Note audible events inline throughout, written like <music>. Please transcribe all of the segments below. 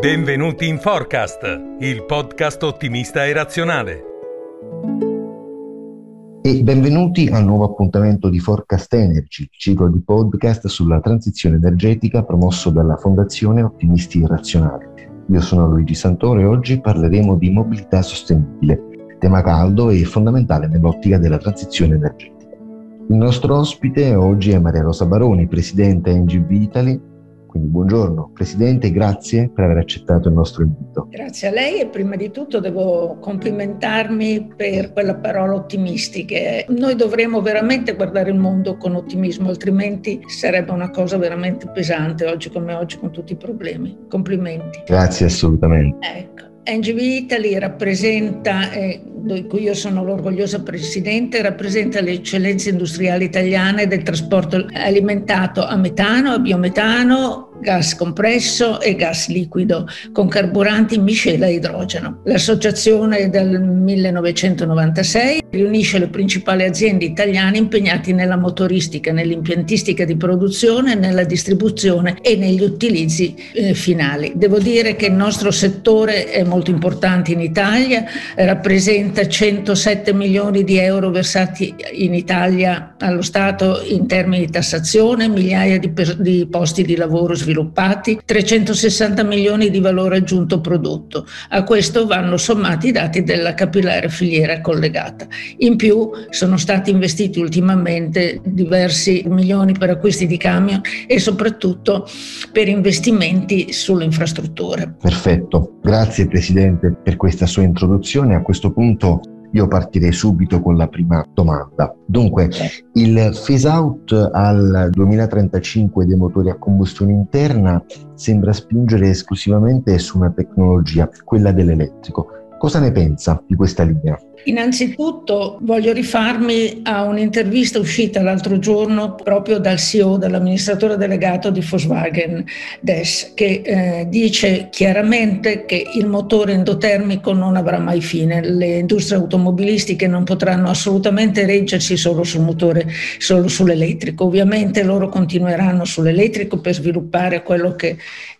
Benvenuti in Forecast, il podcast ottimista e razionale. E benvenuti al nuovo appuntamento di Forecast Energy, il ciclo di podcast sulla transizione energetica promosso dalla Fondazione Ottimisti Razionali. Io sono Luigi Santoro e oggi parleremo di mobilità sostenibile, tema caldo e fondamentale nell'ottica della transizione energetica. Il nostro ospite oggi è Maria Rosa Baroni, presidente NGB Italy. Quindi buongiorno Presidente, grazie per aver accettato il nostro invito. Grazie a lei e prima di tutto devo complimentarmi per quella parola ottimistica. Noi dovremmo veramente guardare il mondo con ottimismo, altrimenti sarebbe una cosa veramente pesante oggi come oggi con tutti i problemi. Complimenti. Grazie assolutamente. Ecco. NGV Italy rappresenta, eh, di cui io sono l'orgogliosa presidente, rappresenta le eccellenze industriali italiane del trasporto alimentato a metano, a biometano, gas compresso e gas liquido con carburanti in miscela e idrogeno. L'associazione dal 1996 riunisce le principali aziende italiane impegnate nella motoristica, nell'impiantistica di produzione, nella distribuzione e negli utilizzi eh, finali. Devo dire che il nostro settore è molto importante in Italia, rappresenta 107 milioni di euro versati in Italia allo Stato in termini di tassazione, migliaia di, di posti di lavoro sviluppati sviluppati, 360 milioni di valore aggiunto prodotto. A questo vanno sommati i dati della capillare filiera collegata. In più sono stati investiti ultimamente diversi milioni per acquisti di camion e soprattutto per investimenti sulle infrastrutture. Perfetto, grazie Presidente per questa sua introduzione. A questo punto io partirei subito con la prima domanda. Dunque, il phase out al 2035 dei motori a combustione interna sembra spingere esclusivamente su una tecnologia, quella dell'elettrico. Cosa ne pensa di questa linea? Innanzitutto voglio rifarmi a un'intervista uscita l'altro giorno proprio dal CEO, dall'amministratore delegato di Volkswagen Des, che eh, dice chiaramente che il motore endotermico non avrà mai fine. Le industrie automobilistiche non potranno assolutamente reggersi solo sul motore, solo sull'elettrico. Ovviamente loro continueranno sull'elettrico per sviluppare quello che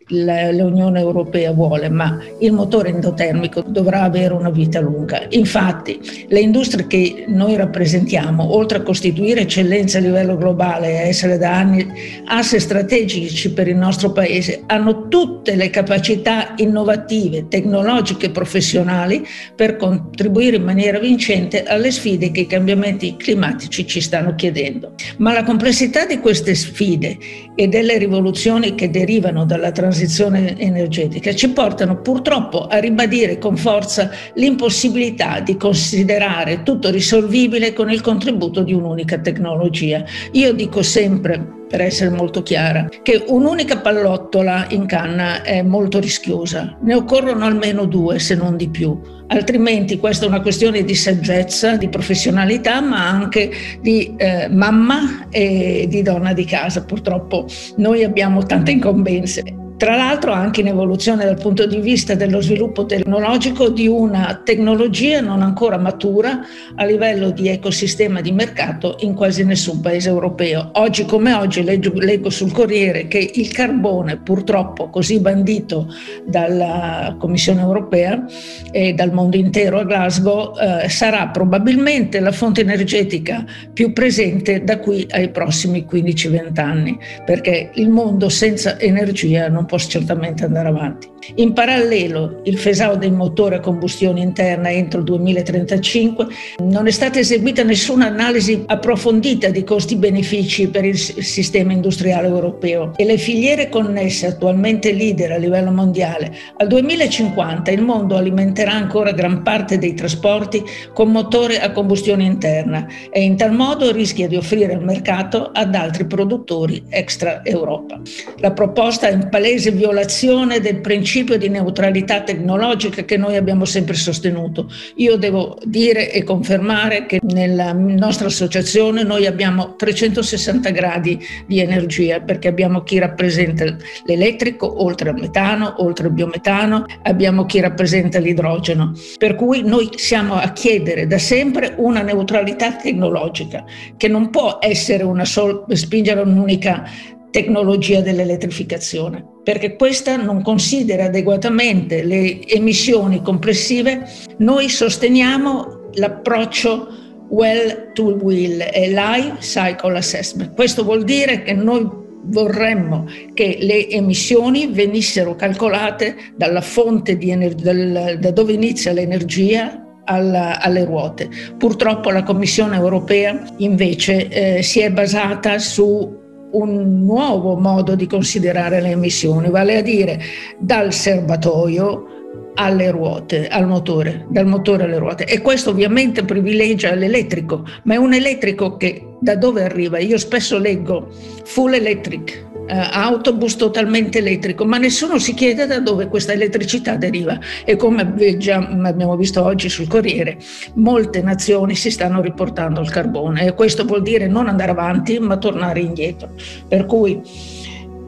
l'Unione Europea vuole, ma il motore endotermico dovrà avere una vita lunga. Infatti, le industrie che noi rappresentiamo, oltre a costituire eccellenza a livello globale e essere da anni asse strategici per il nostro Paese, hanno tutte le capacità innovative, tecnologiche e professionali per contribuire in maniera vincente alle sfide che i cambiamenti climatici ci stanno chiedendo. Ma la complessità di queste sfide e delle rivoluzioni che derivano dalla transizione energetica ci portano purtroppo a ribadire con forza l'impossibilità di considerare tutto risolvibile con il contributo di un'unica tecnologia. Io dico sempre per essere molto chiara, che un'unica pallottola in canna è molto rischiosa. Ne occorrono almeno due, se non di più. Altrimenti questa è una questione di saggezza, di professionalità, ma anche di eh, mamma e di donna di casa. Purtroppo noi abbiamo tante incombenze. Tra l'altro anche in evoluzione dal punto di vista dello sviluppo tecnologico di una tecnologia non ancora matura a livello di ecosistema di mercato in quasi nessun paese europeo. Oggi come oggi leggo, leggo sul Corriere che il carbone purtroppo così bandito dalla Commissione europea e dal mondo intero a Glasgow eh, sarà probabilmente la fonte energetica più presente da qui ai prossimi 15-20 anni perché il mondo senza energia non può certamente andare avanti. In parallelo, il phase del motore a combustione interna entro il 2035 non è stata eseguita nessuna analisi approfondita di costi-benefici per il sistema industriale europeo e le filiere connesse attualmente leader a livello mondiale. Al 2050 il mondo alimenterà ancora gran parte dei trasporti con motore a combustione interna e in tal modo rischia di offrire il mercato ad altri produttori extra Europa. La proposta è in palese palese violazione del principio di neutralità tecnologica che noi abbiamo sempre sostenuto. Io devo dire e confermare che nella nostra associazione noi abbiamo 360 gradi di energia perché abbiamo chi rappresenta l'elettrico oltre al metano, oltre al biometano, abbiamo chi rappresenta l'idrogeno. Per cui noi siamo a chiedere da sempre una neutralità tecnologica che non può essere una sola, spingere un'unica tecnologia dell'elettrificazione, perché questa non considera adeguatamente le emissioni complessive. Noi sosteniamo l'approccio well to will e life cycle assessment. Questo vuol dire che noi vorremmo che le emissioni venissero calcolate dalla fonte di energia, da dove inizia l'energia alla, alle ruote. Purtroppo la Commissione europea invece eh, si è basata su un nuovo modo di considerare le emissioni, vale a dire dal serbatoio alle ruote, al motore, dal motore alle ruote. E questo ovviamente privilegia l'elettrico, ma è un elettrico che da dove arriva? Io spesso leggo full electric, autobus totalmente elettrico, ma nessuno si chiede da dove questa elettricità deriva. E come già abbiamo visto oggi sul Corriere, molte nazioni si stanno riportando al carbone e questo vuol dire non andare avanti, ma tornare indietro. Per cui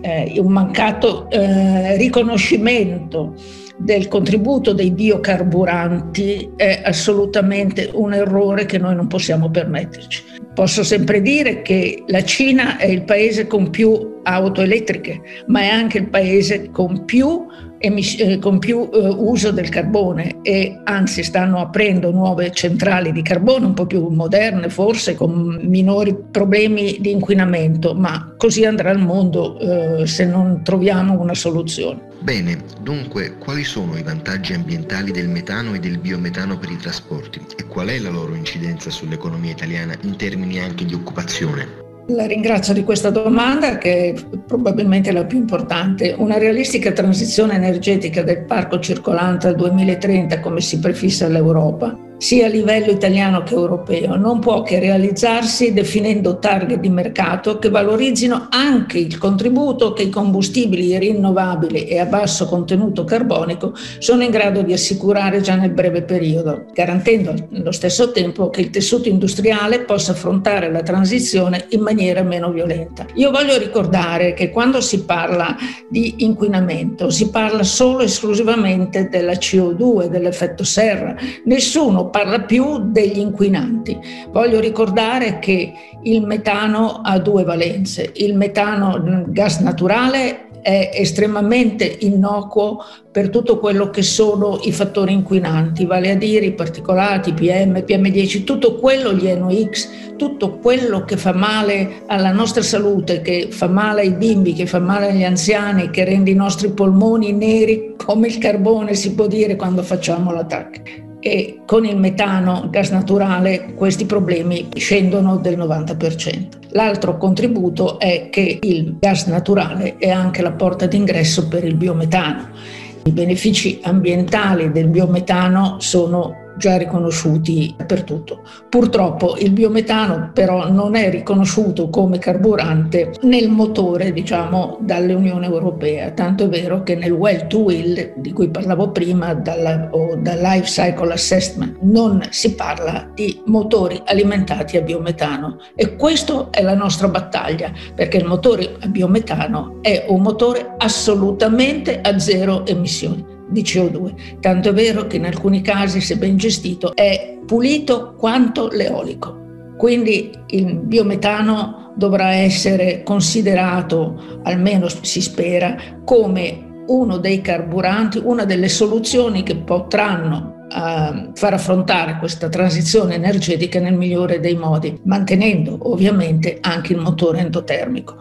eh, un mancato eh, riconoscimento del contributo dei biocarburanti è assolutamente un errore che noi non possiamo permetterci. Posso sempre dire che la Cina è il paese con più auto elettriche, ma è anche il paese con più eh, con più eh, uso del carbone e anzi stanno aprendo nuove centrali di carbone un po' più moderne forse con minori problemi di inquinamento, ma così andrà il mondo eh, se non troviamo una soluzione. Bene, dunque quali sono i vantaggi ambientali del metano e del biometano per i trasporti e qual è la loro incidenza sull'economia italiana in termini anche di occupazione? La ringrazio di questa domanda che è probabilmente la più importante. Una realistica transizione energetica del parco circolante al 2030 come si prefissa l'Europa sia a livello italiano che europeo, non può che realizzarsi definendo target di mercato che valorizzino anche il contributo che i combustibili rinnovabili e a basso contenuto carbonico sono in grado di assicurare già nel breve periodo, garantendo allo stesso tempo che il tessuto industriale possa affrontare la transizione in maniera meno violenta. Io voglio ricordare che quando si parla di inquinamento si parla solo e esclusivamente della CO2, dell'effetto serra. Nessuno parla più degli inquinanti. Voglio ricordare che il metano ha due valenze. Il metano gas naturale è estremamente innocuo per tutto quello che sono i fattori inquinanti, vale a dire i particolati, PM, PM10, tutto quello, gli NOx, tutto quello che fa male alla nostra salute, che fa male ai bimbi, che fa male agli anziani, che rende i nostri polmoni neri come il carbone, si può dire, quando facciamo l'attacco e con il metano, gas naturale, questi problemi scendono del 90%. L'altro contributo è che il gas naturale è anche la porta d'ingresso per il biometano. I benefici ambientali del biometano sono già riconosciuti dappertutto. Purtroppo il biometano però non è riconosciuto come carburante nel motore, diciamo, dall'Unione Europea, tanto è vero che nel well to will, di cui parlavo prima, dalla, o dal life cycle assessment, non si parla di motori alimentati a biometano. E questa è la nostra battaglia, perché il motore a biometano è un motore assolutamente a zero emissioni di CO2. Tanto è vero che in alcuni casi, se ben gestito, è pulito quanto l'eolico. Quindi il biometano dovrà essere considerato, almeno si spera, come uno dei carburanti, una delle soluzioni che potranno uh, far affrontare questa transizione energetica nel migliore dei modi, mantenendo ovviamente anche il motore endotermico.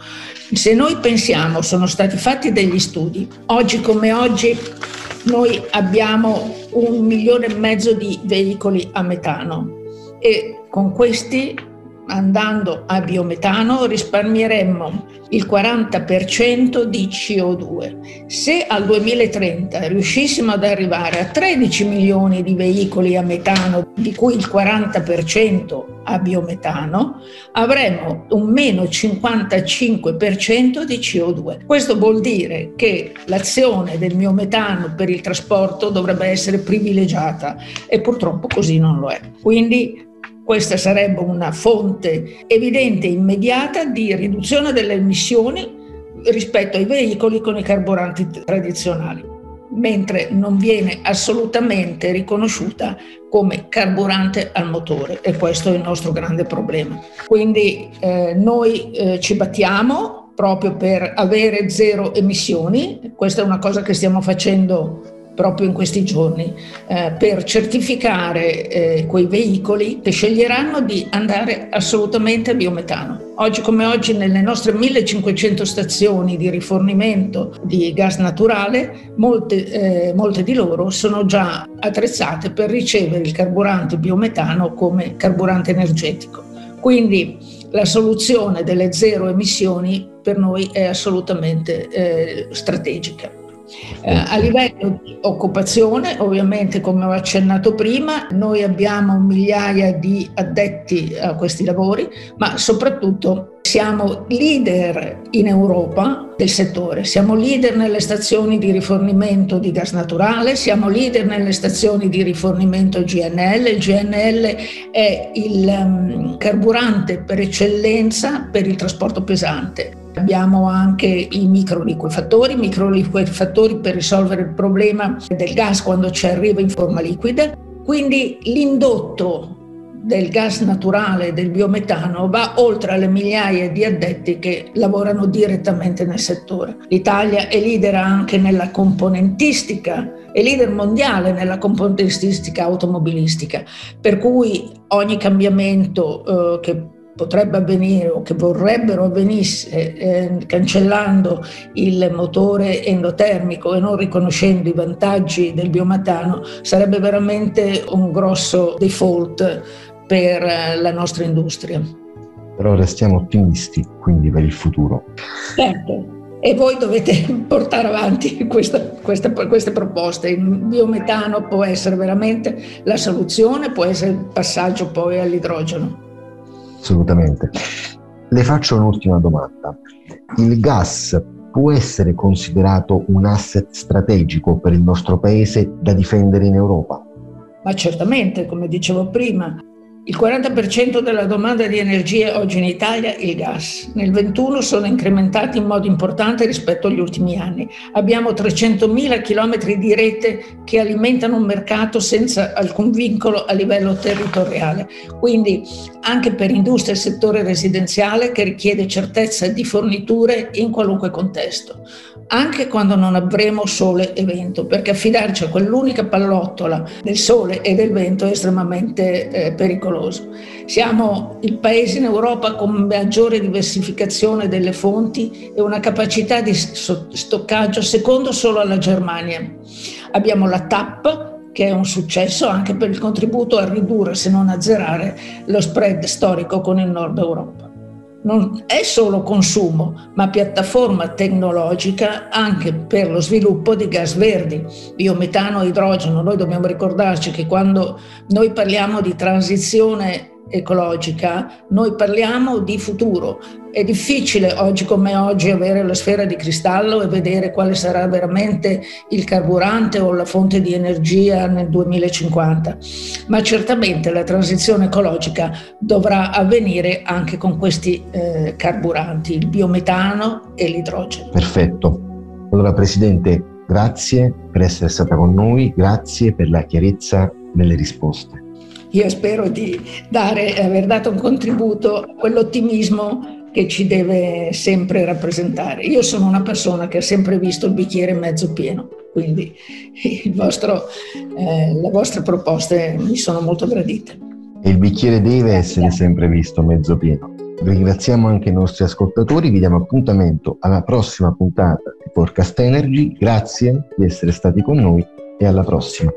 Se noi pensiamo, sono stati fatti degli studi, oggi come oggi noi abbiamo un milione e mezzo di veicoli a metano e con questi andando a biometano risparmieremmo il 40% di CO2. Se al 2030 riuscissimo ad arrivare a 13 milioni di veicoli a metano, di cui il 40% a biometano, avremmo un meno 55% di CO2. Questo vuol dire che l'azione del biometano per il trasporto dovrebbe essere privilegiata e purtroppo così non lo è. Quindi questa sarebbe una fonte evidente e immediata di riduzione delle emissioni rispetto ai veicoli con i carburanti tradizionali, mentre non viene assolutamente riconosciuta come carburante al motore e questo è il nostro grande problema. Quindi eh, noi eh, ci battiamo proprio per avere zero emissioni. Questa è una cosa che stiamo facendo proprio in questi giorni eh, per certificare eh, quei veicoli che sceglieranno di andare assolutamente a biometano. Oggi come oggi nelle nostre 1500 stazioni di rifornimento di gas naturale, molte, eh, molte di loro sono già attrezzate per ricevere il carburante biometano come carburante energetico. Quindi la soluzione delle zero emissioni per noi è assolutamente eh, strategica. Eh, a livello di occupazione, ovviamente come ho accennato prima, noi abbiamo migliaia di addetti a questi lavori, ma soprattutto siamo leader in Europa del settore, siamo leader nelle stazioni di rifornimento di gas naturale, siamo leader nelle stazioni di rifornimento GNL. Il GNL è il um, carburante per eccellenza per il trasporto pesante. Abbiamo anche i microliquefattori, microliquefattori per risolvere il problema del gas quando ci arriva in forma liquida. Quindi l'indotto del gas naturale, del biometano, va oltre alle migliaia di addetti che lavorano direttamente nel settore. L'Italia è leader anche nella componentistica, è leader mondiale nella componentistica automobilistica, per cui ogni cambiamento eh, che potrebbe avvenire o che vorrebbero avvenisse eh, cancellando il motore endotermico e non riconoscendo i vantaggi del biometano sarebbe veramente un grosso default per eh, la nostra industria. Però restiamo ottimisti quindi per il futuro. Certo. E voi dovete <laughs> portare avanti questa, questa, queste proposte. Il biometano può essere veramente la soluzione, può essere il passaggio poi all'idrogeno. Assolutamente. Le faccio un'ultima domanda. Il gas può essere considerato un asset strategico per il nostro paese da difendere in Europa? Ma certamente, come dicevo prima, il 40% della domanda di energia oggi in Italia è il gas. Nel 21 sono incrementati in modo importante rispetto agli ultimi anni. Abbiamo 300.000 km di rete che alimentano un mercato senza alcun vincolo a livello territoriale. Quindi anche per industria e settore residenziale che richiede certezza di forniture in qualunque contesto anche quando non avremo sole e vento, perché affidarci a quell'unica pallottola del sole e del vento è estremamente eh, pericoloso. Siamo il paese in Europa con maggiore diversificazione delle fonti e una capacità di stoccaggio secondo solo alla Germania. Abbiamo la TAP, che è un successo anche per il contributo a ridurre, se non azzerare, lo spread storico con il nord Europa non è solo consumo, ma piattaforma tecnologica anche per lo sviluppo di gas verdi, biometano e idrogeno. Noi dobbiamo ricordarci che quando noi parliamo di transizione ecologica, noi parliamo di futuro. È difficile oggi come oggi avere la sfera di cristallo e vedere quale sarà veramente il carburante o la fonte di energia nel 2050, ma certamente la transizione ecologica dovrà avvenire anche con questi eh, carburanti, il biometano e l'idrogeno. Perfetto. Allora Presidente, grazie per essere stata con noi, grazie per la chiarezza nelle risposte. Io spero di dare, aver dato un contributo a quell'ottimismo che ci deve sempre rappresentare. Io sono una persona che ha sempre visto il bicchiere mezzo pieno, quindi vostro, eh, le vostre proposte mi sono molto gradite. il bicchiere deve essere sempre visto mezzo pieno. Ringraziamo anche i nostri ascoltatori, vi diamo appuntamento alla prossima puntata di Forecast Energy, grazie di essere stati con noi e alla prossima.